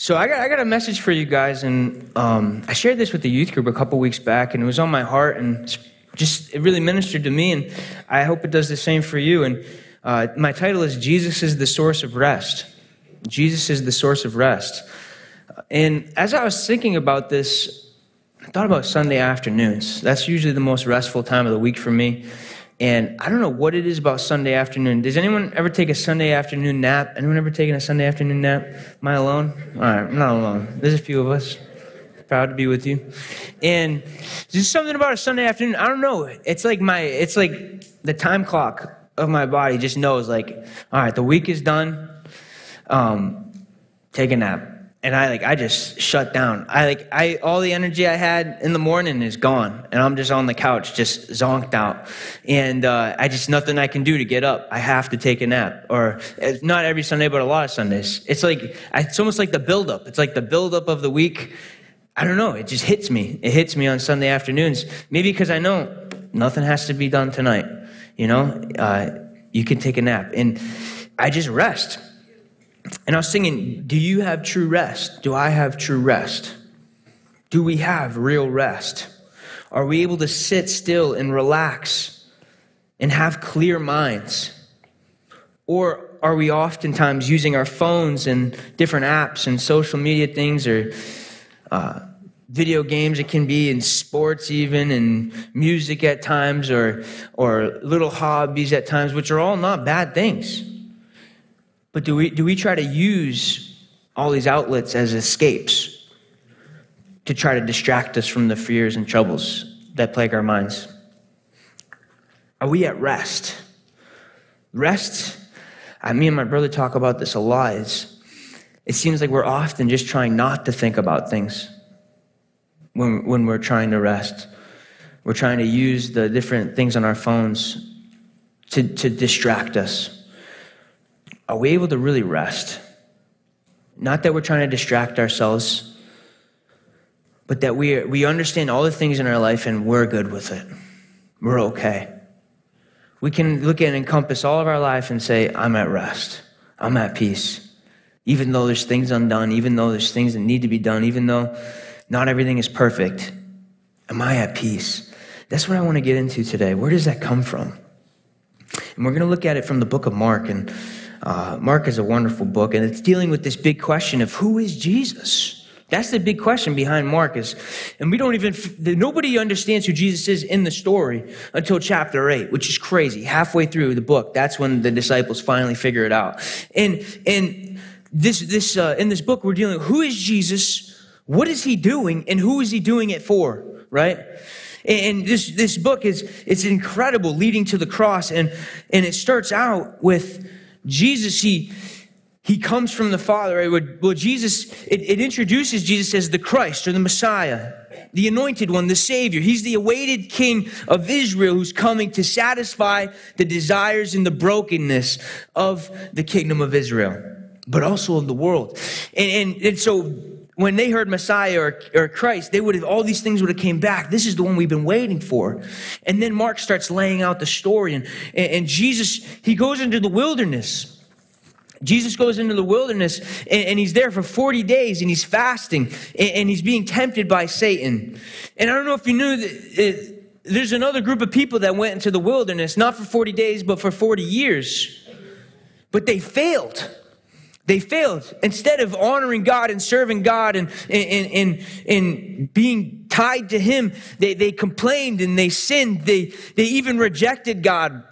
So I got, I got a message for you guys, and um, I shared this with the youth group a couple weeks back, and it was on my heart, and just it really ministered to me, and I hope it does the same for you. And uh, my title is Jesus is the source of rest. Jesus is the source of rest. And as I was thinking about this, I thought about Sunday afternoons. That's usually the most restful time of the week for me. And I don't know what it is about Sunday afternoon. Does anyone ever take a Sunday afternoon nap? Anyone ever taken a Sunday afternoon nap? Am I alone? All right, I'm not alone. There's a few of us. Proud to be with you. And there's something about a Sunday afternoon. I don't know. It's like my, it's like the time clock of my body just knows, like, all right, the week is done. Um, take a nap and I like I just shut down. I like I all the energy I had in the morning is gone, and I'm just on the couch, just zonked out, and uh, I just nothing I can do to get up. I have to take a nap, or not every Sunday, but a lot of Sundays. It's like it's almost like the buildup. It's like the buildup of the week. I don't know. It just hits me. It hits me on Sunday afternoons. Maybe because I know nothing has to be done tonight. You know, uh, you can take a nap, and I just rest. And I was singing, Do you have true rest? Do I have true rest? Do we have real rest? Are we able to sit still and relax and have clear minds? Or are we oftentimes using our phones and different apps and social media things or uh, video games? It can be in sports, even, and music at times, or, or little hobbies at times, which are all not bad things. But do we, do we try to use all these outlets as escapes to try to distract us from the fears and troubles that plague our minds? Are we at rest? Rest, I, me and my brother talk about this a lot. It's, it seems like we're often just trying not to think about things when, when we're trying to rest. We're trying to use the different things on our phones to, to distract us are we able to really rest? Not that we're trying to distract ourselves, but that we, we understand all the things in our life and we're good with it. We're okay. We can look at and encompass all of our life and say, I'm at rest. I'm at peace. Even though there's things undone, even though there's things that need to be done, even though not everything is perfect, am I at peace? That's what I want to get into today. Where does that come from? And we're going to look at it from the book of Mark. And uh, Mark is a wonderful book, and it's dealing with this big question of who is Jesus? That's the big question behind Mark is, and we don't even, nobody understands who Jesus is in the story until chapter eight, which is crazy. Halfway through the book, that's when the disciples finally figure it out. And, and this, this, uh, in this book, we're dealing with who is Jesus? What is he doing? And who is he doing it for? Right? And this, this book is, it's incredible leading to the cross. And, and it starts out with, Jesus, he, he comes from the Father. Right? Well, Jesus, it, it introduces Jesus as the Christ or the Messiah, the anointed one, the Savior. He's the awaited King of Israel who's coming to satisfy the desires and the brokenness of the kingdom of Israel, but also of the world. And, and, and so when they heard Messiah or, or Christ, they would have, all these things would have came back. This is the one we've been waiting for. And then Mark starts laying out the story and, and, Jesus, he goes into the wilderness. Jesus goes into the wilderness and, and, he's there for 40 days and he's fasting and, and, he's being tempted by Satan. And I don't know if you knew that it, there's another group of people that went into the wilderness, not for 40 days, but for 40 years. But they failed. They failed. Instead of honoring God and serving God and, and, and, and being tied to Him, they, they complained and they sinned. They, they even rejected God.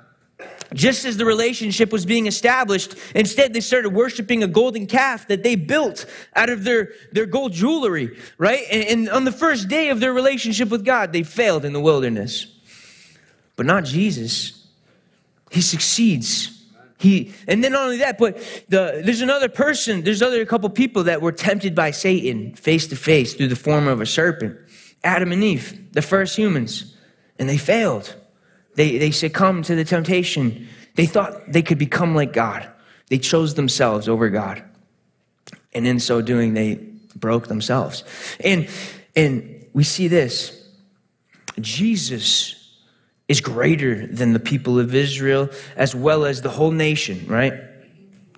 Just as the relationship was being established, instead they started worshiping a golden calf that they built out of their, their gold jewelry, right? And, and on the first day of their relationship with God, they failed in the wilderness. But not Jesus. He succeeds he, and then not only that, but the, there's another person, there's other couple people that were tempted by Satan face to face through the form of a serpent. Adam and Eve, the first humans, and they failed. They, they succumbed to the temptation. They thought they could become like God. They chose themselves over God. And in so doing, they broke themselves. And, and we see this Jesus is greater than the people of Israel as well as the whole nation, right?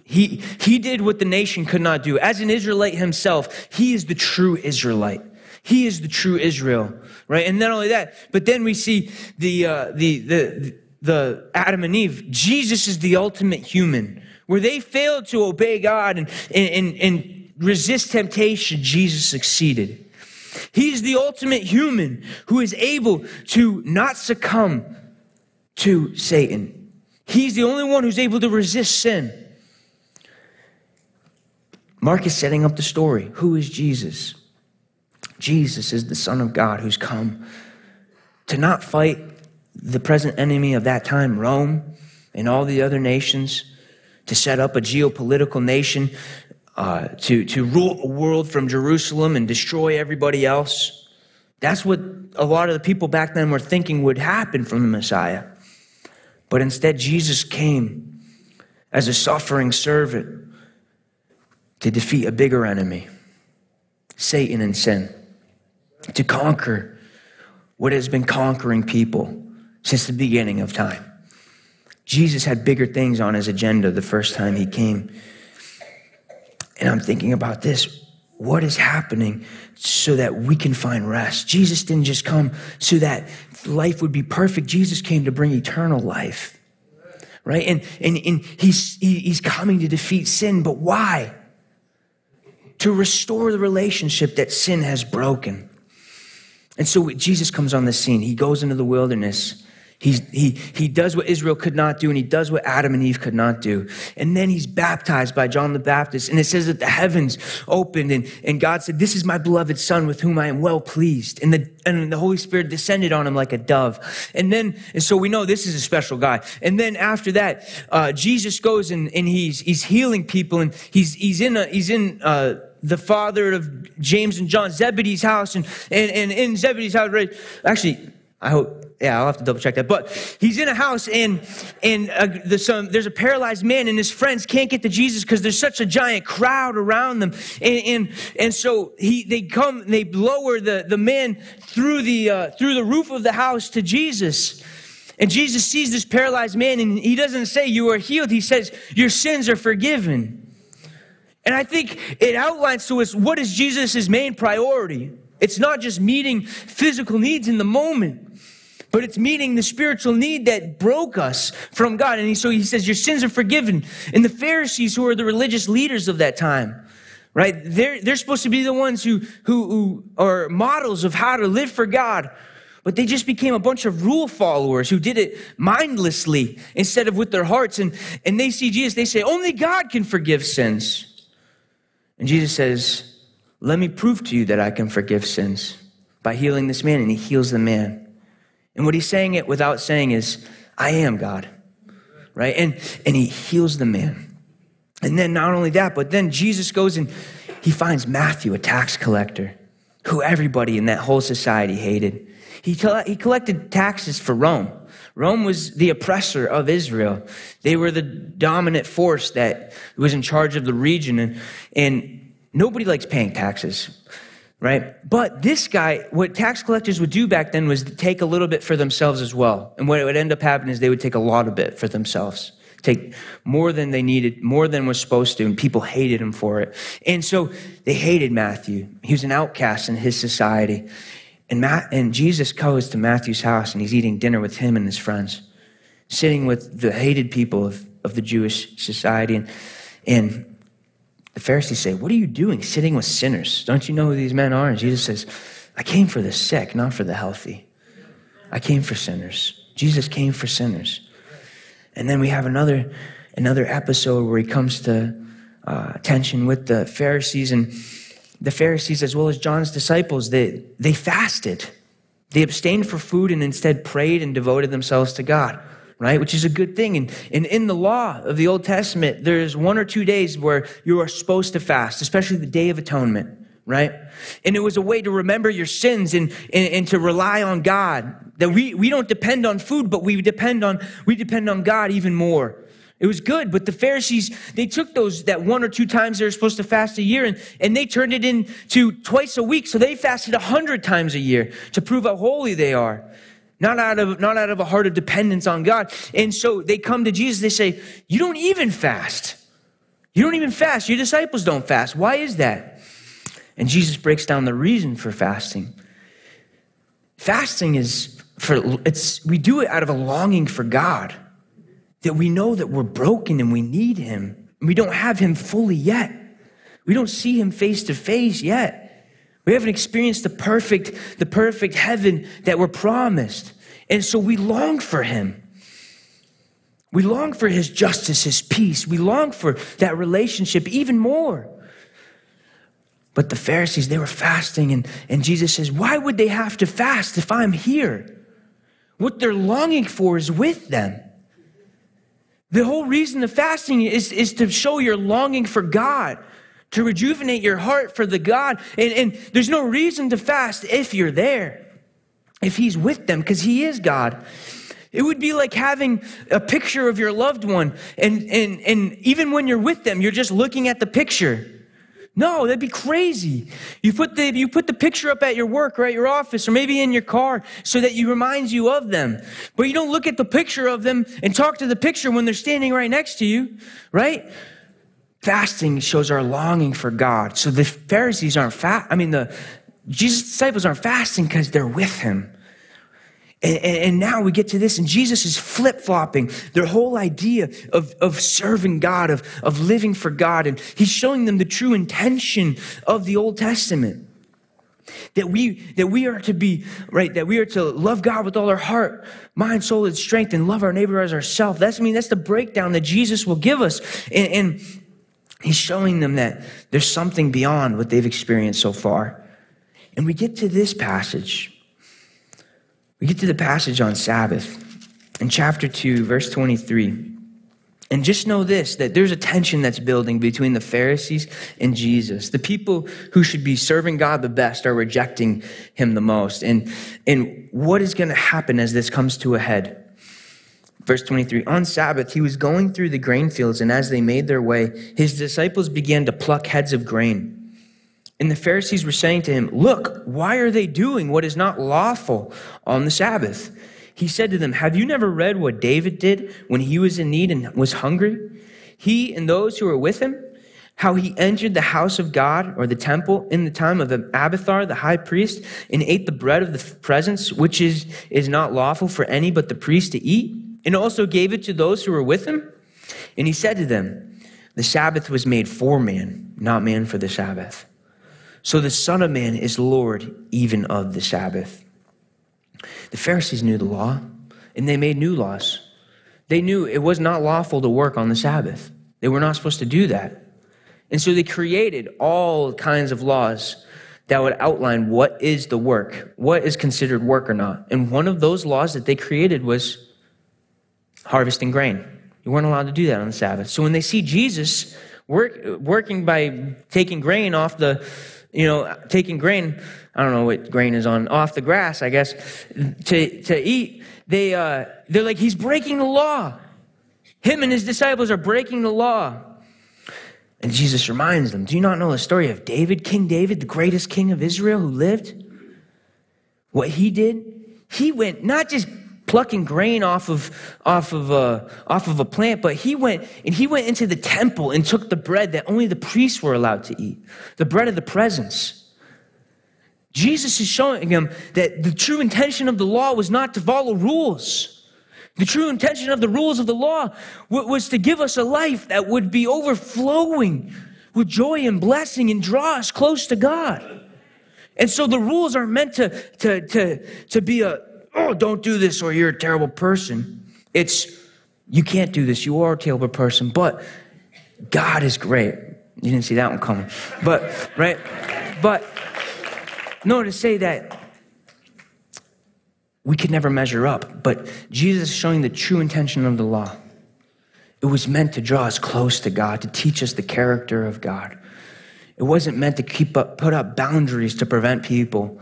He, he did what the nation could not do. As an Israelite himself, he is the true Israelite. He is the true Israel, right? And not only that, but then we see the, uh, the, the, the Adam and Eve. Jesus is the ultimate human. Where they failed to obey God and, and, and resist temptation, Jesus succeeded. He's the ultimate human who is able to not succumb to Satan. He's the only one who's able to resist sin. Mark is setting up the story. Who is Jesus? Jesus is the Son of God who's come to not fight the present enemy of that time, Rome, and all the other nations, to set up a geopolitical nation, uh, to, to rule a world from Jerusalem and destroy everybody else. That's what a lot of the people back then were thinking would happen from the Messiah. But instead, Jesus came as a suffering servant to defeat a bigger enemy, Satan and sin, to conquer what has been conquering people since the beginning of time. Jesus had bigger things on his agenda the first time he came. And I'm thinking about this. What is happening so that we can find rest? Jesus didn't just come so that life would be perfect. Jesus came to bring eternal life. Right? And, and, and he's, he's coming to defeat sin, but why? to restore the relationship that sin has broken. And so Jesus comes on the scene. He goes into the wilderness. He's, he, he does what Israel could not do, and he does what Adam and Eve could not do. And then he's baptized by John the Baptist. And it says that the heavens opened, and, and God said, This is my beloved Son with whom I am well pleased. And the, and the Holy Spirit descended on him like a dove. And then, and so we know this is a special guy. And then after that, uh, Jesus goes and, and he's, he's healing people, and he's, he's in, a, he's in, uh, the father of James and John, Zebedee's house, and, and, and in Zebedee's house, right? Actually, I hope, yeah, I'll have to double check that. But he's in a house, and and uh, there's, some, there's a paralyzed man, and his friends can't get to Jesus because there's such a giant crowd around them, and and, and so he they come, they lower the, the man through the uh, through the roof of the house to Jesus. And Jesus sees this paralyzed man, and he doesn't say, You are healed. He says, Your sins are forgiven. And I think it outlines to us what is Jesus' main priority. It's not just meeting physical needs in the moment, but it's meeting the spiritual need that broke us from God. And so he says, Your sins are forgiven. And the Pharisees, who are the religious leaders of that time, right? They're, they're supposed to be the ones who, who, who are models of how to live for God. But they just became a bunch of rule followers who did it mindlessly instead of with their hearts. And, and they see Jesus, they say, Only God can forgive sins. And Jesus says, Let me prove to you that I can forgive sins by healing this man. And he heals the man. And what he's saying it without saying is, I am God. Right? And, and he heals the man. And then not only that, but then Jesus goes and he finds Matthew, a tax collector, who everybody in that whole society hated. He, he collected taxes for Rome. Rome was the oppressor of Israel. They were the dominant force that was in charge of the region. And, and nobody likes paying taxes, right? But this guy, what tax collectors would do back then was take a little bit for themselves as well. And what would end up happening is they would take a lot of it for themselves take more than they needed, more than was supposed to, and people hated him for it. And so they hated Matthew. He was an outcast in his society. And, Matt, and Jesus goes to Matthew's house and he's eating dinner with him and his friends, sitting with the hated people of, of the Jewish society. And, and the Pharisees say, What are you doing sitting with sinners? Don't you know who these men are? And Jesus says, I came for the sick, not for the healthy. I came for sinners. Jesus came for sinners. And then we have another, another episode where he comes to uh, tension with the Pharisees and the Pharisees, as well as John's disciples, they, they fasted. They abstained for food and instead prayed and devoted themselves to God, right? Which is a good thing. And, and in the law of the Old Testament, there's one or two days where you are supposed to fast, especially the Day of Atonement, right? And it was a way to remember your sins and, and, and to rely on God. That we, we don't depend on food, but we depend on, we depend on God even more. It was good, but the Pharisees, they took those that one or two times they were supposed to fast a year and, and they turned it into twice a week. So they fasted a hundred times a year to prove how holy they are. Not out of, not out of a heart of dependence on God. And so they come to Jesus, they say, you don't even fast. You don't even fast. Your disciples don't fast. Why is that? And Jesus breaks down the reason for fasting. Fasting is for it's we do it out of a longing for God. That we know that we're broken and we need him. We don't have him fully yet. We don't see him face to face yet. We haven't experienced the perfect the perfect heaven that we're promised. And so we long for him. We long for his justice, his peace. We long for that relationship even more. But the Pharisees, they were fasting, and, and Jesus says, Why would they have to fast if I'm here? What they're longing for is with them. The whole reason of fasting is, is to show your longing for God, to rejuvenate your heart for the God. And, and there's no reason to fast if you're there, if He's with them, because He is God. It would be like having a picture of your loved one, and, and, and even when you're with them, you're just looking at the picture. No, that'd be crazy. You put the you put the picture up at your work or at your office or maybe in your car so that you reminds you of them. But you don't look at the picture of them and talk to the picture when they're standing right next to you, right? Fasting shows our longing for God. So the Pharisees aren't fat. I mean, the Jesus' disciples aren't fasting because they're with him. And, and, now we get to this, and Jesus is flip flopping their whole idea of, of serving God, of, of living for God. And he's showing them the true intention of the Old Testament. That we, that we are to be, right, that we are to love God with all our heart, mind, soul, and strength, and love our neighbor as ourselves. That's, I mean, that's the breakdown that Jesus will give us. And, and he's showing them that there's something beyond what they've experienced so far. And we get to this passage we get to the passage on Sabbath in chapter 2, verse 23. And just know this that there's a tension that's building between the Pharisees and Jesus. The people who should be serving God the best are rejecting him the most. And, and what is going to happen as this comes to a head? Verse 23 On Sabbath, he was going through the grain fields, and as they made their way, his disciples began to pluck heads of grain. And the Pharisees were saying to him, Look, why are they doing what is not lawful on the Sabbath? He said to them, Have you never read what David did when he was in need and was hungry? He and those who were with him, how he entered the house of God or the temple in the time of Abiathar, the high priest, and ate the bread of the presence, which is, is not lawful for any but the priest to eat, and also gave it to those who were with him. And he said to them, The Sabbath was made for man, not man for the Sabbath. So the Son of Man is Lord even of the Sabbath. The Pharisees knew the law, and they made new laws. They knew it was not lawful to work on the Sabbath. They were not supposed to do that. And so they created all kinds of laws that would outline what is the work, what is considered work or not. And one of those laws that they created was harvesting grain. You weren't allowed to do that on the Sabbath. So when they see Jesus work, working by taking grain off the you know, taking grain, I don't know what grain is on, off the grass, I guess, to, to eat, they, uh, they're like, he's breaking the law. Him and his disciples are breaking the law. And Jesus reminds them, Do you not know the story of David, King David, the greatest king of Israel who lived? What he did? He went not just plucking grain off of, off of, a, off of a plant, but he went and he went into the temple and took the bread that only the priests were allowed to eat, the bread of the presence. Jesus is showing him that the true intention of the law was not to follow rules. The true intention of the rules of the law was to give us a life that would be overflowing with joy and blessing and draw us close to God. And so the rules are meant to, to, to, to be a, oh, don't do this or you're a terrible person. It's, you can't do this. You are a terrible person, but God is great. You didn't see that one coming. But, right? But, no, to say that we could never measure up, but Jesus is showing the true intention of the law. It was meant to draw us close to God, to teach us the character of God. It wasn't meant to keep up, put up boundaries to prevent people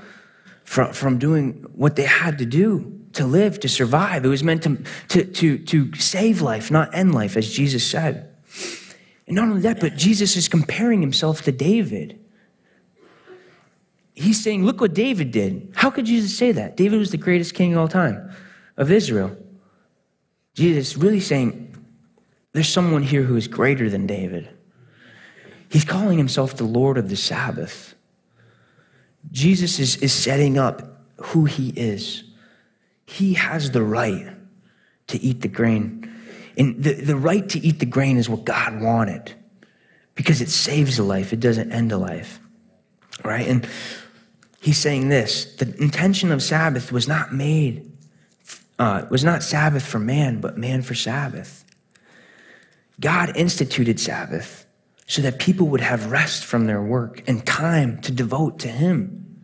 from, from doing what they had to do to live, to survive. It was meant to, to, to, to save life, not end life, as Jesus said. And not only that, but Jesus is comparing himself to David. He's saying, Look what David did. How could Jesus say that? David was the greatest king of all time of Israel. Jesus really saying, There's someone here who is greater than David. He's calling himself the Lord of the Sabbath. Jesus is, is setting up who he is. He has the right to eat the grain. And the, the right to eat the grain is what God wanted because it saves a life, it doesn't end a life. Right? And he's saying this the intention of Sabbath was not made, uh, was not Sabbath for man, but man for Sabbath. God instituted Sabbath so that people would have rest from their work and time to devote to Him,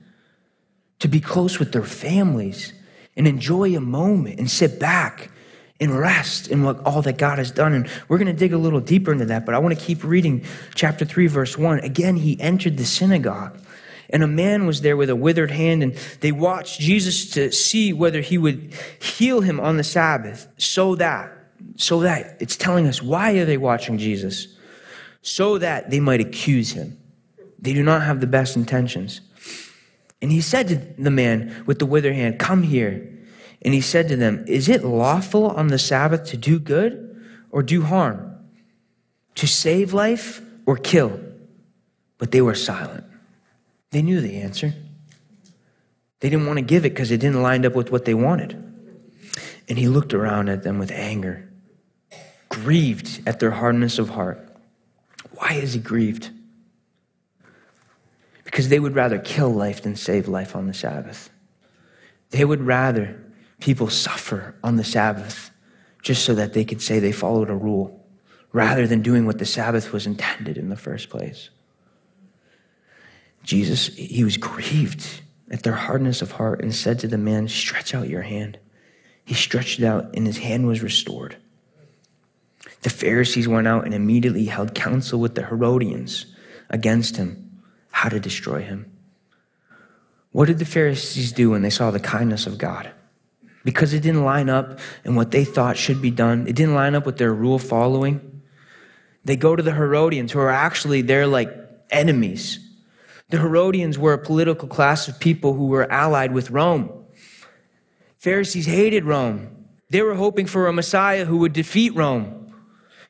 to be close with their families and enjoy a moment and sit back and rest in what all that God has done. And we're going to dig a little deeper into that, but I want to keep reading chapter 3, verse 1. Again, he entered the synagogue, and a man was there with a withered hand, and they watched Jesus to see whether he would heal him on the Sabbath, so that, so that it's telling us why are they watching Jesus? So that they might accuse him. They do not have the best intentions. And he said to the man with the withered hand, Come here. And he said to them, Is it lawful on the Sabbath to do good or do harm? To save life or kill? But they were silent. They knew the answer. They didn't want to give it because it didn't line up with what they wanted. And he looked around at them with anger, grieved at their hardness of heart. Why is he grieved? Because they would rather kill life than save life on the Sabbath. They would rather people suffer on the Sabbath just so that they could say they followed a rule rather than doing what the Sabbath was intended in the first place. Jesus, he was grieved at their hardness of heart and said to the man, Stretch out your hand. He stretched it out, and his hand was restored. The Pharisees went out and immediately held counsel with the Herodians against him, how to destroy him. What did the Pharisees do when they saw the kindness of God? because it didn't line up in what they thought should be done. It didn't line up with their rule following. They go to the Herodians, who are actually their like enemies. The Herodians were a political class of people who were allied with Rome. Pharisees hated Rome. They were hoping for a Messiah who would defeat Rome.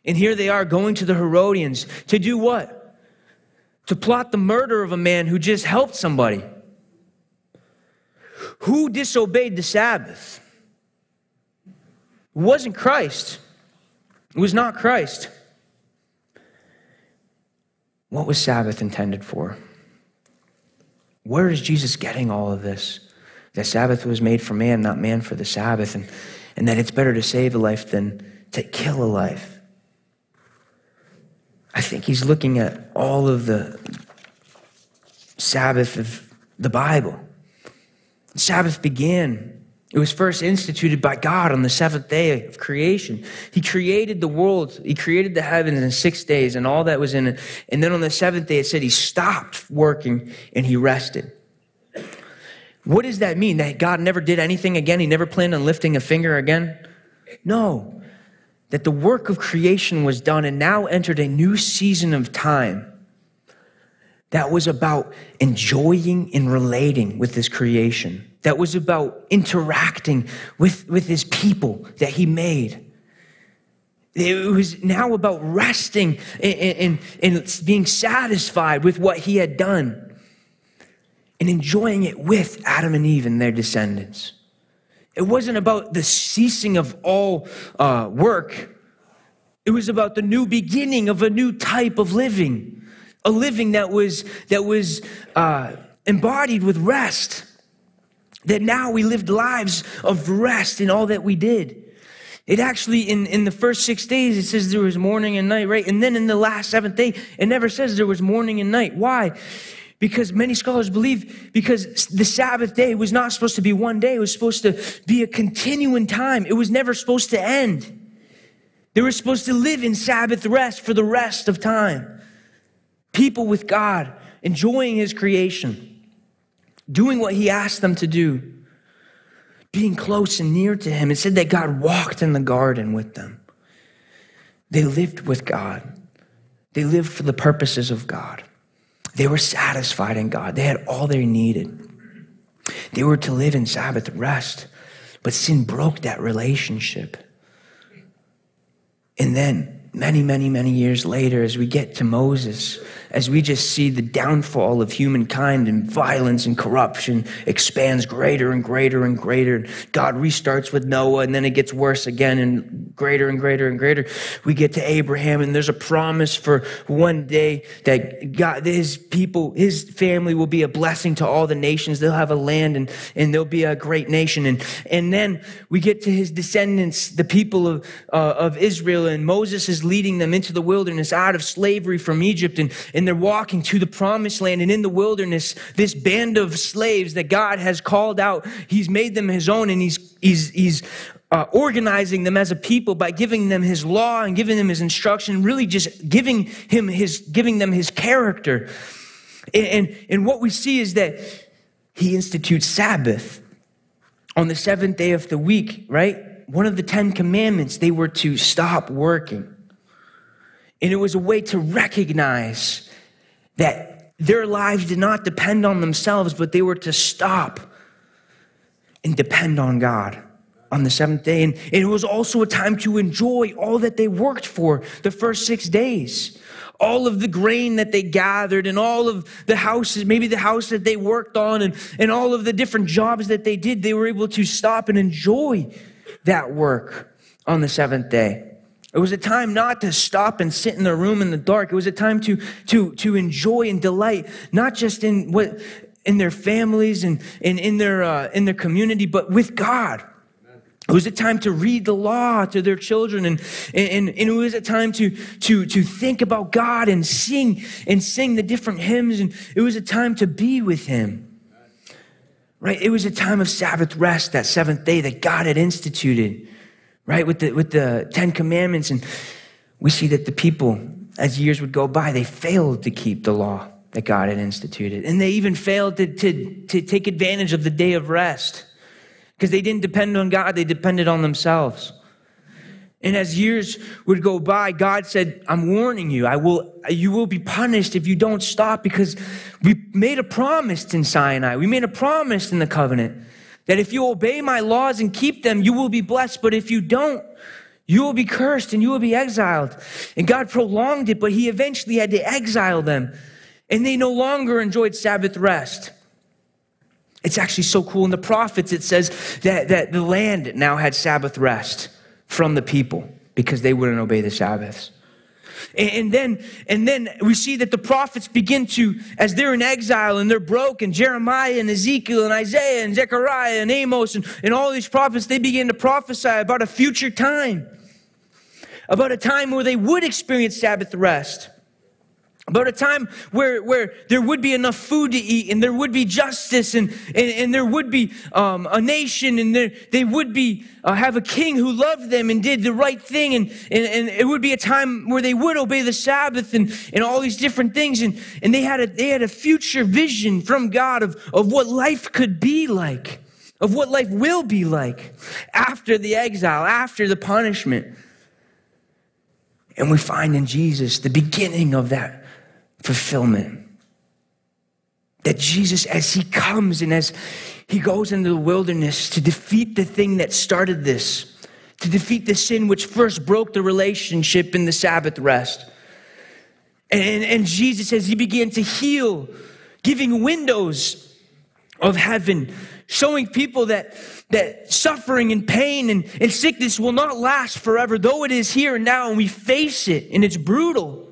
And here they are going to the Herodians to do what? To plot the murder of a man who just helped somebody. Who disobeyed the Sabbath? It wasn't Christ. It was not Christ. What was Sabbath intended for? Where is Jesus getting all of this? That Sabbath was made for man, not man for the Sabbath, and, and that it's better to save a life than to kill a life. I think he's looking at all of the Sabbath of the Bible. Sabbath began it was first instituted by God on the seventh day of creation. He created the world, He created the heavens in six days and all that was in it. And then on the seventh day, it said He stopped working and He rested. What does that mean? That God never did anything again? He never planned on lifting a finger again? No. That the work of creation was done and now entered a new season of time that was about enjoying and relating with His creation that was about interacting with, with his people that he made. It was now about resting and, and, and being satisfied with what he had done and enjoying it with Adam and Eve and their descendants. It wasn't about the ceasing of all uh, work. It was about the new beginning of a new type of living, a living that was that was uh, embodied with rest that now we lived lives of rest in all that we did. It actually, in, in the first six days, it says there was morning and night, right? And then in the last seventh day, it never says there was morning and night. Why? Because many scholars believe because the Sabbath day was not supposed to be one day, it was supposed to be a continuing time. It was never supposed to end. They were supposed to live in Sabbath rest for the rest of time. People with God, enjoying His creation doing what he asked them to do, being close and near to him. It said that God walked in the garden with them. They lived with God, they lived for the purposes of God. They were satisfied in God, they had all they needed. They were to live in Sabbath rest, but sin broke that relationship. And then, many, many, many years later, as we get to Moses, as we just see the downfall of humankind and violence and corruption expands greater and greater and greater. God restarts with Noah and then it gets worse again and greater and greater and greater. We get to Abraham and there's a promise for one day that God, his people, his family will be a blessing to all the nations. They'll have a land and, and they'll be a great nation. And, and then we get to his descendants, the people of, uh, of Israel and Moses leading them into the wilderness out of slavery from Egypt and, and they're walking to the promised land. And in the wilderness, this band of slaves that God has called out, he's made them his own and he's, he's, he's uh, organizing them as a people by giving them his law and giving them his instruction, really just giving him his, giving them his character. And, and, and what we see is that he institutes Sabbath on the seventh day of the week, right? One of the Ten Commandments, they were to stop working. And it was a way to recognize that their lives did not depend on themselves, but they were to stop and depend on God on the seventh day. And it was also a time to enjoy all that they worked for the first six days. All of the grain that they gathered and all of the houses, maybe the house that they worked on and, and all of the different jobs that they did, they were able to stop and enjoy that work on the seventh day. It was a time not to stop and sit in the room in the dark. It was a time to, to, to enjoy and delight, not just in what, in their families and, and in their, uh, in their community, but with God. It was a time to read the law to their children, and, and, and, it was a time to, to, to think about God and sing and sing the different hymns, and it was a time to be with Him. Right? It was a time of Sabbath rest, that seventh day that God had instituted right? With the, with the Ten Commandments. And we see that the people, as years would go by, they failed to keep the law that God had instituted. And they even failed to, to, to take advantage of the day of rest because they didn't depend on God, they depended on themselves. And as years would go by, God said, I'm warning you, I will, you will be punished if you don't stop because we made a promise in Sinai. We made a promise in the covenant that if you obey my laws and keep them, you will be blessed. But if you don't, you will be cursed and you will be exiled. And God prolonged it, but he eventually had to exile them. And they no longer enjoyed Sabbath rest. It's actually so cool. In the prophets, it says that, that the land now had Sabbath rest from the people because they wouldn't obey the Sabbaths. And then, and then we see that the prophets begin to, as they're in exile and they're broken, Jeremiah and Ezekiel and Isaiah and Zechariah and Amos and, and all these prophets, they begin to prophesy about a future time, about a time where they would experience Sabbath rest about a time where, where there would be enough food to eat and there would be justice and, and, and there would be um, a nation and there, they would be uh, have a king who loved them and did the right thing and, and, and it would be a time where they would obey the sabbath and, and all these different things and, and they, had a, they had a future vision from god of, of what life could be like of what life will be like after the exile after the punishment. And we find in jesus the beginning of that fulfillment. That Jesus, as he comes and as he goes into the wilderness to defeat the thing that started this, to defeat the sin which first broke the relationship in the Sabbath rest. And, and Jesus, as he began to heal, giving windows of heaven, showing people that, that suffering and pain and, and sickness will not last forever, though it is here and now, and we face it, and it's brutal.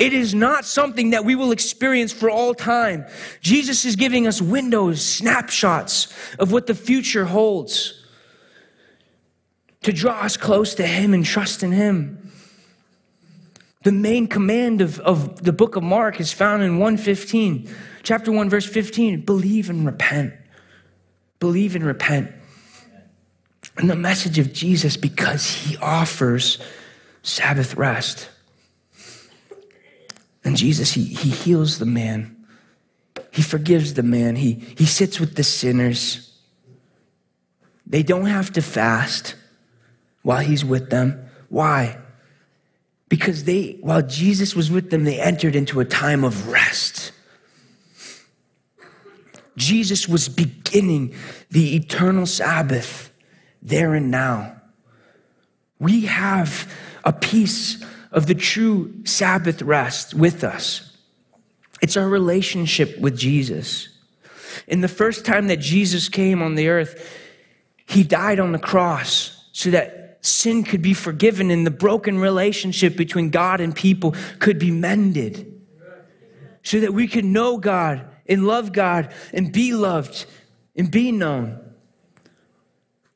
It is not something that we will experience for all time. Jesus is giving us windows, snapshots of what the future holds to draw us close to Him and trust in Him. The main command of, of the book of Mark is found in 115, chapter 1, verse 15. Believe and repent. Believe and repent. And the message of Jesus, because He offers Sabbath rest. And Jesus, he, he heals the man. He forgives the man. He, he sits with the sinners. They don't have to fast while he's with them. Why? Because they, while Jesus was with them, they entered into a time of rest. Jesus was beginning the eternal Sabbath there and now. We have a piece of the true Sabbath rest with us. It's our relationship with Jesus. In the first time that Jesus came on the earth, he died on the cross so that sin could be forgiven and the broken relationship between God and people could be mended. So that we could know God and love God and be loved and be known.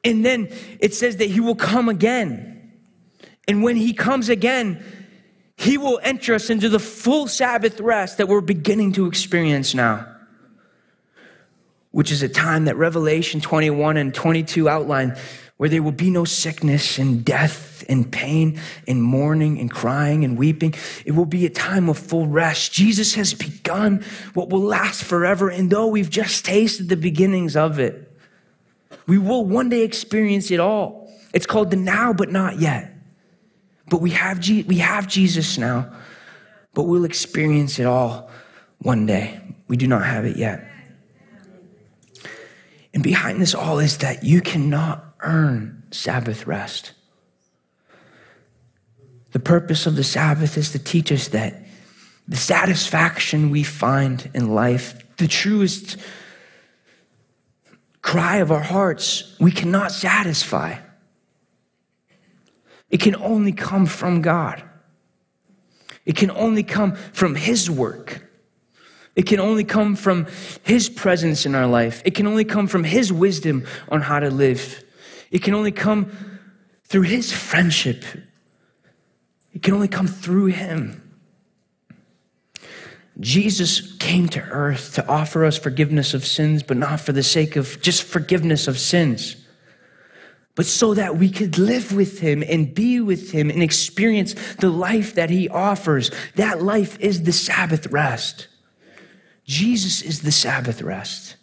And then it says that he will come again. And when he comes again, he will enter us into the full Sabbath rest that we're beginning to experience now, which is a time that Revelation 21 and 22 outline where there will be no sickness and death and pain and mourning and crying and weeping. It will be a time of full rest. Jesus has begun what will last forever. And though we've just tasted the beginnings of it, we will one day experience it all. It's called the now, but not yet. But we have, Je- we have Jesus now, but we'll experience it all one day. We do not have it yet. And behind this all is that you cannot earn Sabbath rest. The purpose of the Sabbath is to teach us that the satisfaction we find in life, the truest cry of our hearts, we cannot satisfy. It can only come from God. It can only come from His work. It can only come from His presence in our life. It can only come from His wisdom on how to live. It can only come through His friendship. It can only come through Him. Jesus came to earth to offer us forgiveness of sins, but not for the sake of just forgiveness of sins, but so that we could live with Him and be with Him and experience the life that He offers. That life is the Sabbath rest. Jesus is the Sabbath rest.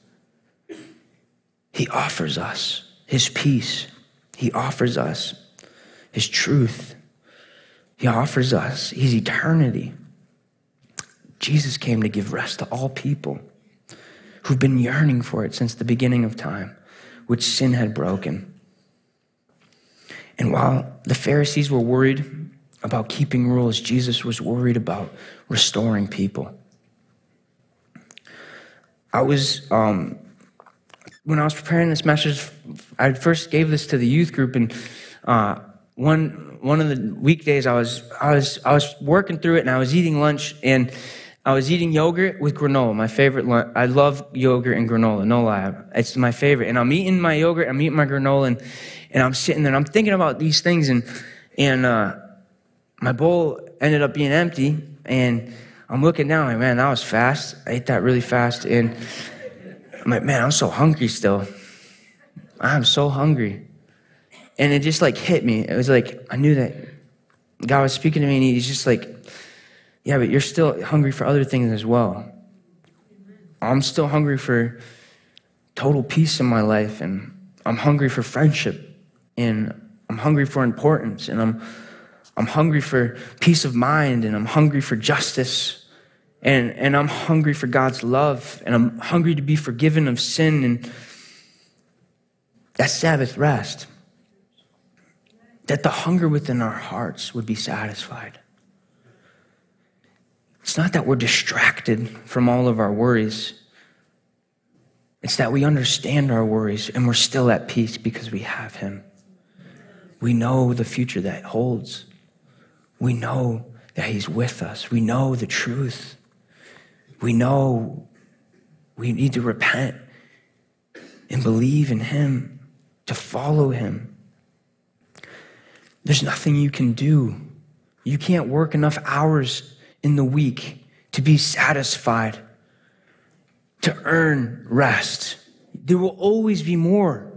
He offers us His peace, He offers us His truth, He offers us His eternity. Jesus came to give rest to all people who've been yearning for it since the beginning of time, which sin had broken. And while the Pharisees were worried about keeping rules, Jesus was worried about restoring people. I was, um, when I was preparing this message, I first gave this to the youth group, and uh, one one of the weekdays I was I was I was working through it, and I was eating lunch, and I was eating yogurt with granola, my favorite. Lunch. I love yogurt and granola, no lie. It's my favorite. And I'm eating my yogurt, I'm eating my granola, and, and I'm sitting there and I'm thinking about these things. And, and uh, my bowl ended up being empty. And I'm looking down, like, man, that was fast. I ate that really fast. And I'm like, man, I'm so hungry still. I'm so hungry. And it just like hit me. It was like, I knew that God was speaking to me, and He's just like, yeah, but you're still hungry for other things as well. I'm still hungry for total peace in my life, and I'm hungry for friendship, and I'm hungry for importance, and I'm, I'm hungry for peace of mind, and I'm hungry for justice, and, and I'm hungry for God's love, and I'm hungry to be forgiven of sin, and that's Sabbath rest. That the hunger within our hearts would be satisfied. It's not that we're distracted from all of our worries. It's that we understand our worries and we're still at peace because we have Him. We know the future that holds. We know that He's with us. We know the truth. We know we need to repent and believe in Him, to follow Him. There's nothing you can do. You can't work enough hours in the week to be satisfied, to earn rest. There will always be more.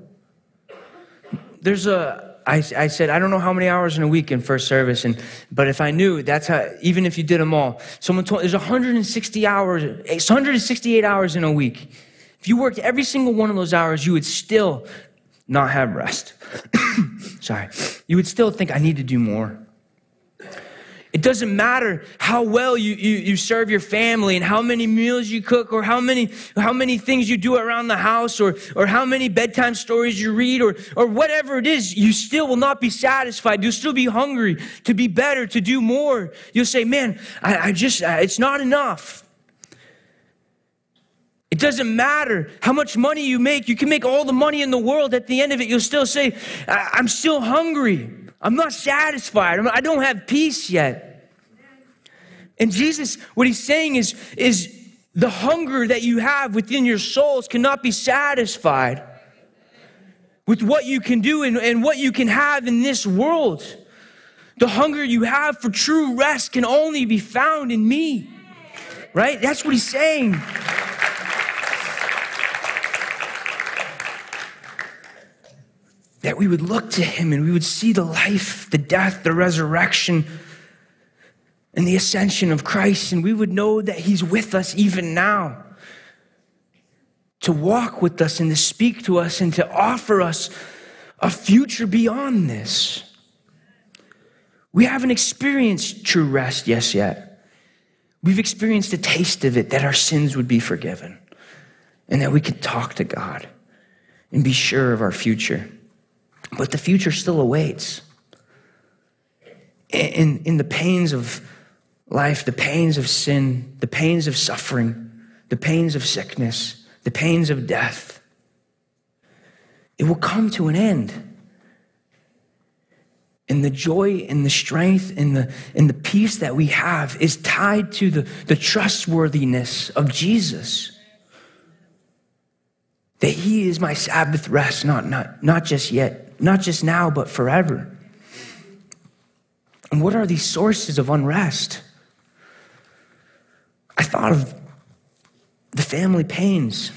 There's a, I, I said, I don't know how many hours in a week in first service, and but if I knew, that's how, even if you did them all, someone told, there's 160 hours, 168 hours in a week. If you worked every single one of those hours, you would still not have rest. Sorry. You would still think, I need to do more. It doesn't matter how well you, you, you serve your family and how many meals you cook or how many, how many things you do around the house or, or how many bedtime stories you read or, or whatever it is, you still will not be satisfied. You'll still be hungry to be better, to do more. You'll say, man, I, I just, it's not enough. It doesn't matter how much money you make. You can make all the money in the world. At the end of it, you'll still say, I'm still hungry. I'm not satisfied. I don't have peace yet. And Jesus, what he's saying is, is the hunger that you have within your souls cannot be satisfied with what you can do and, and what you can have in this world. The hunger you have for true rest can only be found in me. Right? That's what he's saying. That we would look to him and we would see the life, the death, the resurrection, and the ascension of Christ, and we would know that he's with us even now. To walk with us and to speak to us and to offer us a future beyond this. We haven't experienced true rest, yes, yet. We've experienced a taste of it that our sins would be forgiven and that we could talk to God and be sure of our future. But the future still awaits. In, in the pains of life, the pains of sin, the pains of suffering, the pains of sickness, the pains of death, it will come to an end. And the joy and the strength and the, and the peace that we have is tied to the, the trustworthiness of Jesus. That He is my Sabbath rest, not, not, not just yet, not just now, but forever. And what are these sources of unrest? I thought of the family pains.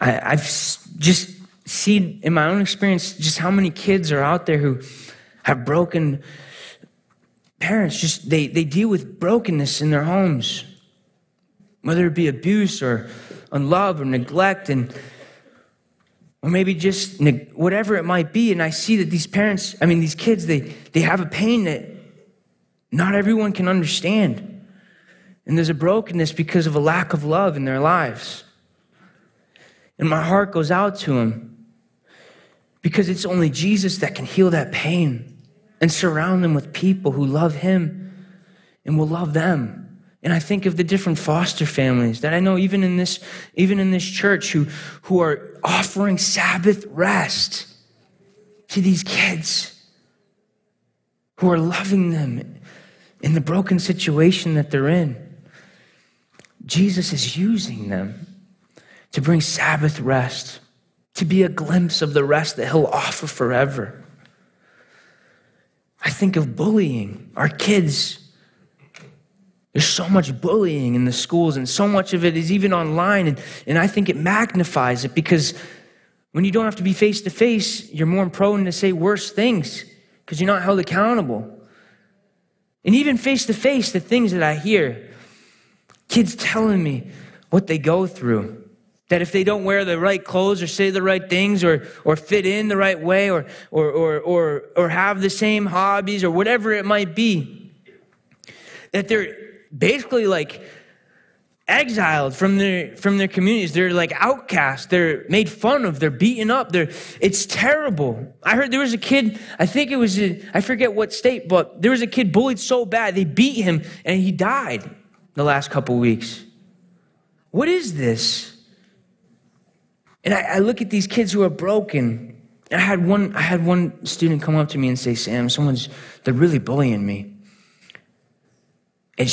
I, have just seen in my own experience just how many kids are out there who have broken parents. Just they, they deal with brokenness in their homes, whether it be abuse or unlove or neglect. And or maybe just whatever it might be and i see that these parents i mean these kids they they have a pain that not everyone can understand. And there's a brokenness because of a lack of love in their lives. And my heart goes out to them because it's only jesus that can heal that pain and surround them with people who love him and will love them and I think of the different foster families that I know even in this, even in this church who, who are offering Sabbath rest to these kids who are loving them in the broken situation that they're in. Jesus is using them to bring Sabbath rest, to be a glimpse of the rest that he'll offer forever. I think of bullying. Our kids there's so much bullying in the schools, and so much of it is even online. And, and I think it magnifies it because when you don't have to be face to face, you're more prone to say worse things because you're not held accountable. And even face to face, the things that I hear, kids telling me what they go through. That if they don't wear the right clothes or say the right things or, or fit in the right way or, or, or, or, or have the same hobbies or whatever it might be, that they're basically like exiled from their from their communities. They're like outcast they're made fun of. They're beaten up. They're it's terrible. I heard there was a kid i think it was in, i forget what state but there was a kid bullied so bad they beat him and he died the last couple weeks. What is this? And I, I look at these kids who are broken. I had one i had one student come up to me and say sam someone's they're really bullying me and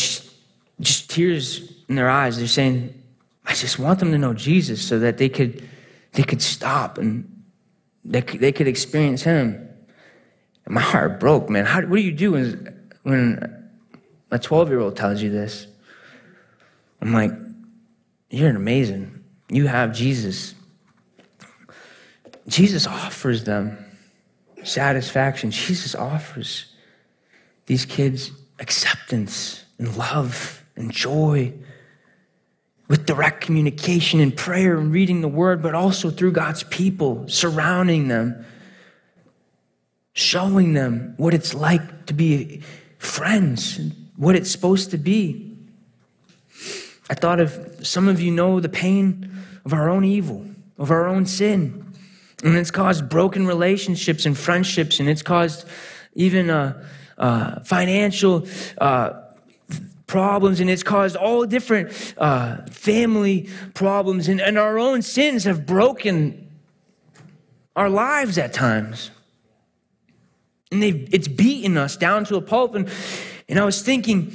just tears in their eyes. They're saying, I just want them to know Jesus so that they could, they could stop and they could, they could experience Him. And my heart broke, man. How, what do you do when, when a 12 year old tells you this? I'm like, you're amazing. You have Jesus. Jesus offers them satisfaction. Jesus offers these kids acceptance and love and joy with direct communication and prayer and reading the word, but also through God's people surrounding them showing them what it's like to be friends, what it's supposed to be. I thought of some of you know the pain of our own evil, of our own sin. And it's caused broken relationships and friendships, and it's caused even uh, uh, financial uh, problems, and it's caused all different uh, family problems, and, and our own sins have broken our lives at times. And they've, it's beaten us down to a pulp. And, and I was thinking,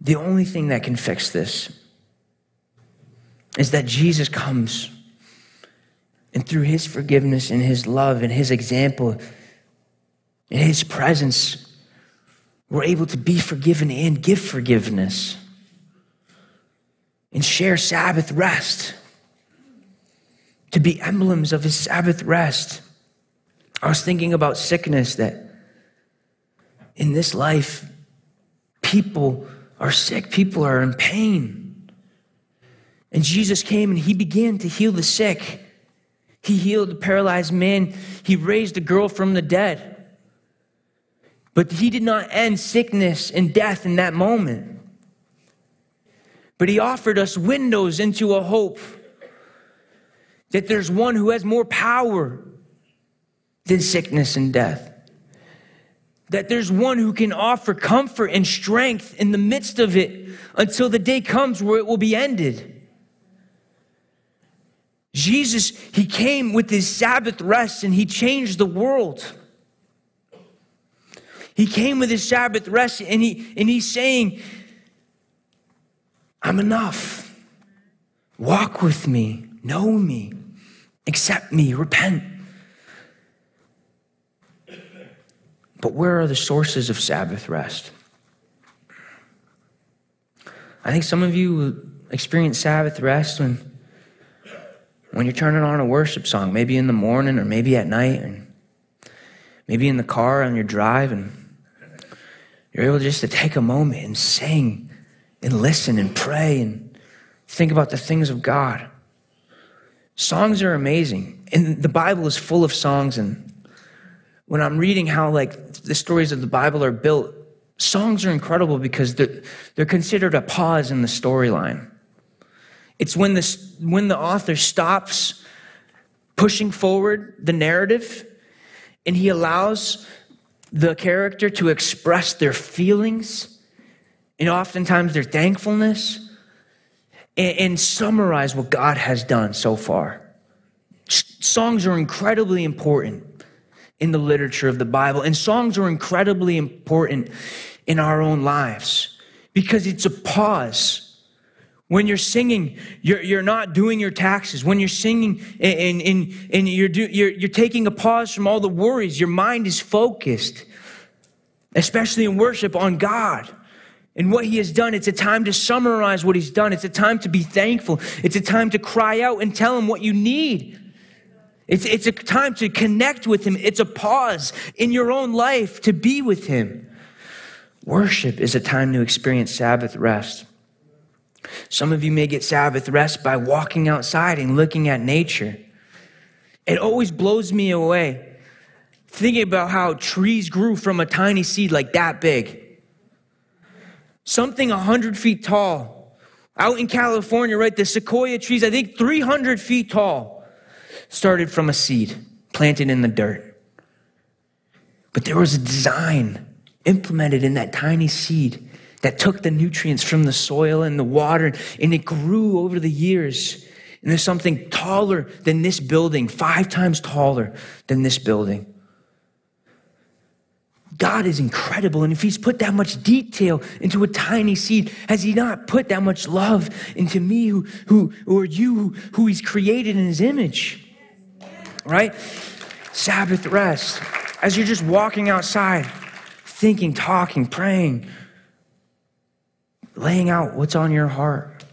the only thing that can fix this is that Jesus comes and through his forgiveness and his love and his example and his presence, we're able to be forgiven and give forgiveness and share Sabbath rest, to be emblems of his Sabbath rest. I was thinking about sickness that in this life, people are sick, people are in pain. And Jesus came and he began to heal the sick. He healed the paralyzed man. He raised a girl from the dead. But he did not end sickness and death in that moment. But he offered us windows into a hope that there's one who has more power than sickness and death. That there's one who can offer comfort and strength in the midst of it until the day comes where it will be ended. Jesus, he came with his Sabbath rest and he changed the world. He came with his Sabbath rest and, he, and he's saying, I'm enough. Walk with me, know me, accept me, repent. But where are the sources of Sabbath rest? I think some of you experience Sabbath rest when when you're turning on a worship song, maybe in the morning or maybe at night, and maybe in the car on your drive, and you're able just to take a moment and sing and listen and pray and think about the things of God. Songs are amazing, and the Bible is full of songs. And when I'm reading how like the stories of the Bible are built, songs are incredible because they're, they're considered a pause in the storyline. It's when, this, when the author stops pushing forward the narrative and he allows the character to express their feelings and oftentimes their thankfulness and, and summarize what God has done so far. Songs are incredibly important in the literature of the Bible, and songs are incredibly important in our own lives because it's a pause when you're singing, you're, you're not doing your taxes. When you're singing and, and, and you're, do, you're, you're taking a pause from all the worries, your mind is focused, especially in worship, on God and what He has done. It's a time to summarize what He's done. It's a time to be thankful. It's a time to cry out and tell Him what you need. It's, it's a time to connect with Him. It's a pause in your own life to be with Him. Worship is a time to experience Sabbath rest. Some of you may get Sabbath rest by walking outside and looking at nature. It always blows me away thinking about how trees grew from a tiny seed like that big. Something 100 feet tall. Out in California, right? The sequoia trees, I think 300 feet tall, started from a seed planted in the dirt. But there was a design implemented in that tiny seed that took the nutrients from the soil and the water and it grew over the years. And there's something taller than this building, five times taller than this building. God is incredible. And if He's put that much detail into a tiny seed, has He not put that much love into me, who, who or you, who He's created in His image? Right? Sabbath rest. As you're just walking outside, thinking, talking, praying, laying out what's on your heart.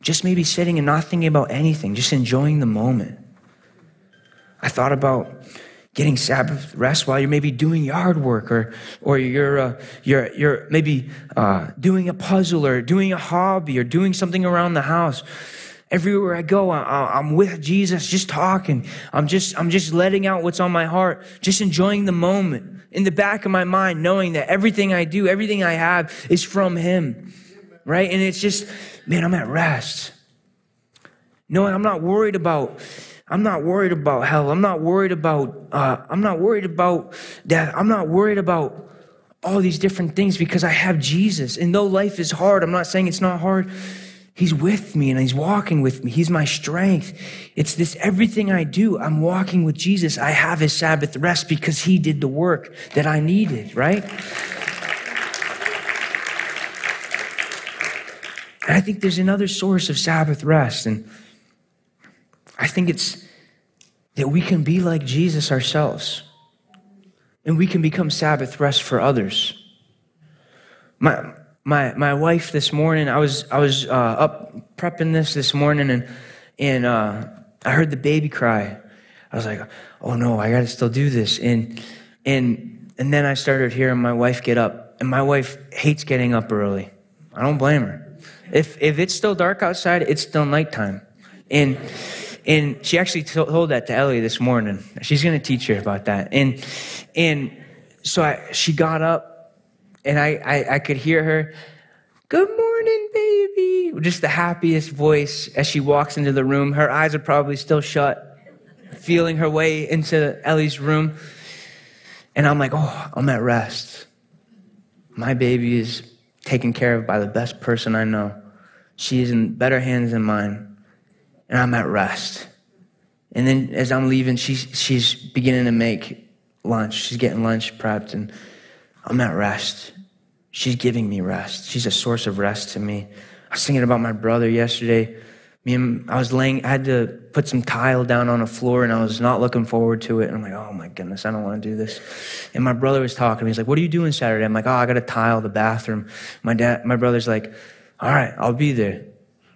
Just maybe sitting and not thinking about anything, just enjoying the moment. I thought about getting Sabbath rest while you're maybe doing yard work or, or you're, uh, you're, you're maybe uh, doing a puzzle or doing a hobby or doing something around the house. Everywhere I go, I, am with Jesus, just talking. I'm just, I'm just letting out what's on my heart, just enjoying the moment in the back of my mind, knowing that everything I do, everything I have is from Him. Right? And it's just, man, I'm at rest. No, I'm not worried about I'm not worried about hell. I'm not worried about uh, I'm not worried about death. I'm not worried about all these different things because I have Jesus. And though life is hard, I'm not saying it's not hard. He's with me and he's walking with me. He's my strength. It's this everything I do. I'm walking with Jesus. I have his Sabbath rest because he did the work that I needed, right? And I think there's another source of Sabbath rest. And I think it's that we can be like Jesus ourselves and we can become Sabbath rest for others. My, my, my wife this morning, I was, I was uh, up prepping this this morning and, and uh, I heard the baby cry. I was like, oh no, I got to still do this. And, and, and then I started hearing my wife get up, and my wife hates getting up early. I don't blame her. If, if it's still dark outside, it's still nighttime. And, and she actually told that to Ellie this morning. She's going to teach her about that. And, and so I, she got up and I, I, I could hear her, Good morning, baby. Just the happiest voice as she walks into the room. Her eyes are probably still shut, feeling her way into Ellie's room. And I'm like, Oh, I'm at rest. My baby is taken care of by the best person I know. She is in better hands than mine and I'm at rest. And then as I'm leaving, she's, she's beginning to make lunch. She's getting lunch prepped, and I'm at rest. She's giving me rest. She's a source of rest to me. I was thinking about my brother yesterday. Me and I was laying, I had to put some tile down on a floor, and I was not looking forward to it. And I'm like, oh my goodness, I don't want to do this. And my brother was talking to me. He's like, what are you doing Saturday? I'm like, oh, I got to tile the bathroom. My dad, my brother's like, all right, I'll be there.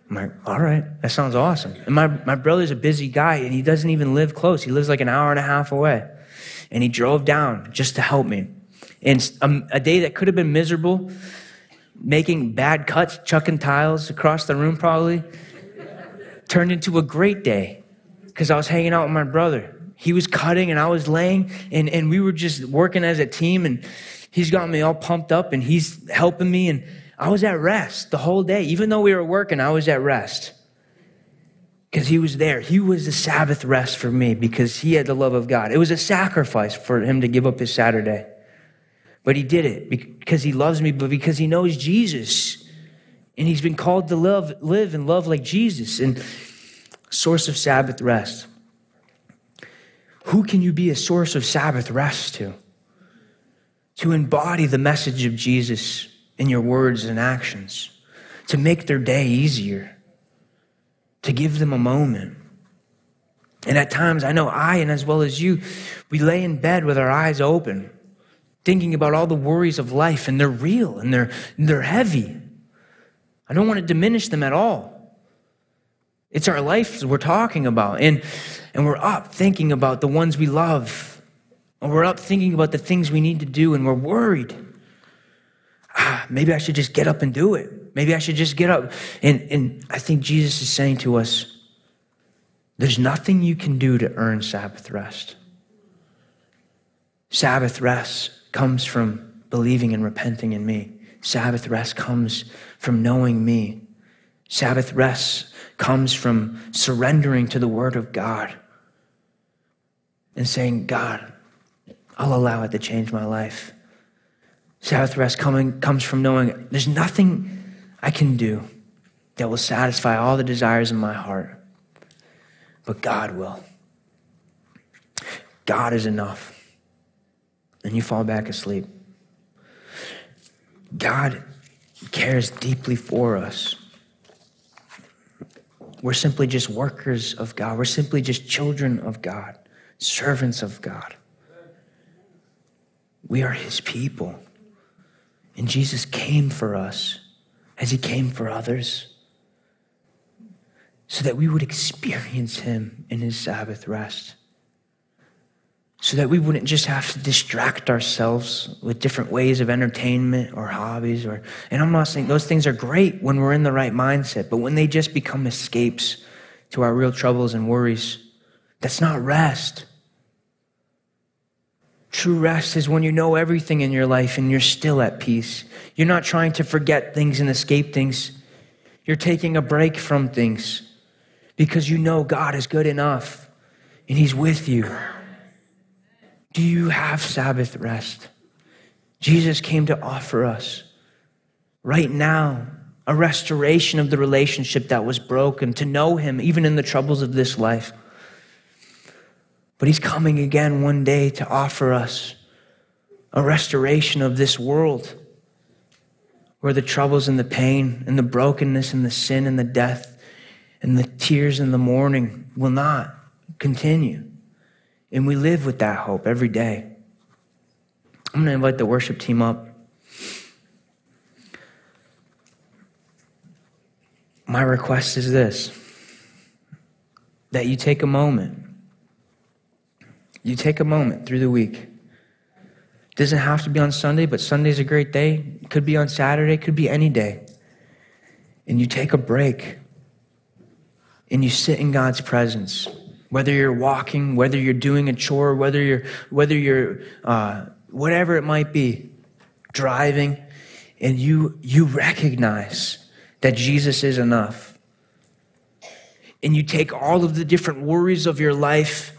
I'm like, all right, that sounds awesome. And my, my brother's a busy guy and he doesn't even live close. He lives like an hour and a half away. And he drove down just to help me. And a, a day that could have been miserable, making bad cuts, chucking tiles across the room probably, turned into a great day because I was hanging out with my brother. He was cutting and I was laying, and, and we were just working as a team. And he's got me all pumped up and he's helping me. And I was at rest the whole day. Even though we were working, I was at rest. Because he was there. He was the Sabbath rest for me because he had the love of God. It was a sacrifice for him to give up his Saturday. But he did it because he loves me, but because he knows Jesus. And he's been called to love, live and love like Jesus. And source of Sabbath rest. Who can you be a source of Sabbath rest to? To embody the message of Jesus in your words and actions, to make their day easier, to give them a moment. And at times, I know I, and as well as you, we lay in bed with our eyes open, thinking about all the worries of life, and they're real and they're, they're heavy. I don't want to diminish them at all. It's our life we're talking about. And, and we're up thinking about the ones we love. And we're up thinking about the things we need to do, and we're worried ah, maybe I should just get up and do it. Maybe I should just get up. And, and I think Jesus is saying to us, there's nothing you can do to earn Sabbath rest. Sabbath rest comes from believing and repenting in me. Sabbath rest comes from knowing me. Sabbath rest comes from surrendering to the Word of God and saying, God, I'll allow it to change my life. Sabbath rest coming, comes from knowing there's nothing I can do that will satisfy all the desires in my heart, but God will. God is enough. And you fall back asleep. God cares deeply for us. We're simply just workers of God. We're simply just children of God, servants of God. We are His people. And Jesus came for us as he came for others so that we would experience him in his Sabbath rest. So that we wouldn't just have to distract ourselves with different ways of entertainment or hobbies or and I'm not saying those things are great when we're in the right mindset, but when they just become escapes to our real troubles and worries. That's not rest. True rest is when you know everything in your life and you're still at peace. You're not trying to forget things and escape things. You're taking a break from things because you know God is good enough and He's with you. Do you have Sabbath rest? Jesus came to offer us right now a restoration of the relationship that was broken, to know Him even in the troubles of this life. But He's coming again one day to offer us a restoration of this world where the troubles and the pain and the brokenness and the sin and the death and the tears and the mourning will not continue. And we live with that hope every day. I'm going to invite the worship team up. My request is this that you take a moment. You take a moment through the week. It doesn't have to be on Sunday, but Sunday's a great day. It could be on Saturday, it could be any day. And you take a break and you sit in God's presence. Whether you're walking, whether you're doing a chore, whether you're, whether you're, uh, whatever it might be, driving, and you, you recognize that Jesus is enough. And you take all of the different worries of your life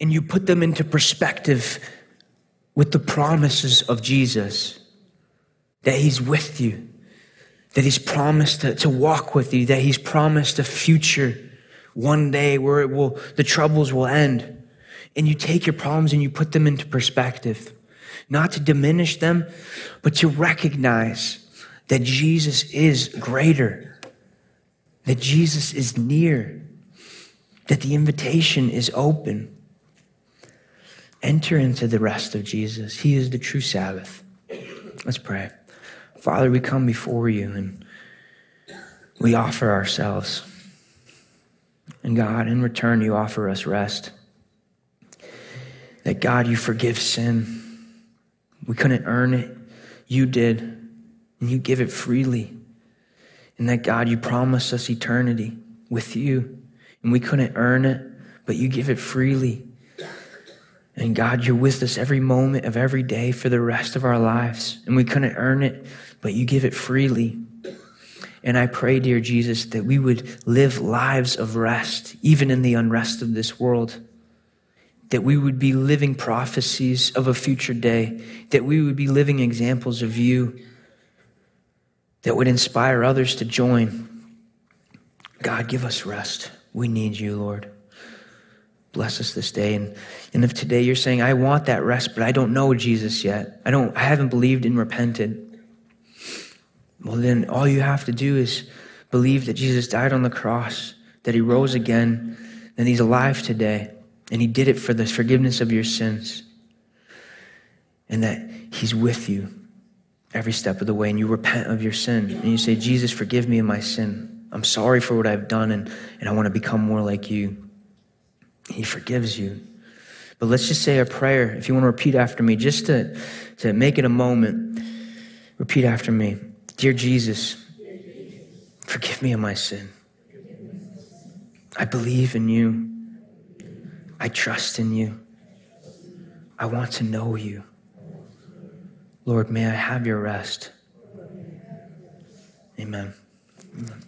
and you put them into perspective with the promises of Jesus that He's with you, that He's promised to, to walk with you, that He's promised a future one day where it will, the troubles will end. And you take your problems and you put them into perspective, not to diminish them, but to recognize that Jesus is greater, that Jesus is near, that the invitation is open. Enter into the rest of Jesus. He is the true Sabbath. Let's pray. Father, we come before you and we offer ourselves. And God, in return, you offer us rest. That God, you forgive sin. We couldn't earn it, you did, and you give it freely. And that God, you promise us eternity with you, and we couldn't earn it, but you give it freely. And God, you're with us every moment of every day for the rest of our lives. And we couldn't earn it, but you give it freely. And I pray, dear Jesus, that we would live lives of rest, even in the unrest of this world. That we would be living prophecies of a future day. That we would be living examples of you that would inspire others to join. God, give us rest. We need you, Lord. Bless us this day. And, and if today you're saying, I want that rest, but I don't know Jesus yet, I don't I haven't believed and repented. Well, then all you have to do is believe that Jesus died on the cross, that he rose again, and he's alive today, and he did it for the forgiveness of your sins, and that he's with you every step of the way, and you repent of your sin, and you say, Jesus, forgive me of my sin. I'm sorry for what I've done, and, and I want to become more like you. He forgives you. But let's just say a prayer. If you want to repeat after me, just to, to make it a moment, repeat after me. Dear Jesus, forgive me of my sin. I believe in you. I trust in you. I want to know you. Lord, may I have your rest. Amen. Amen.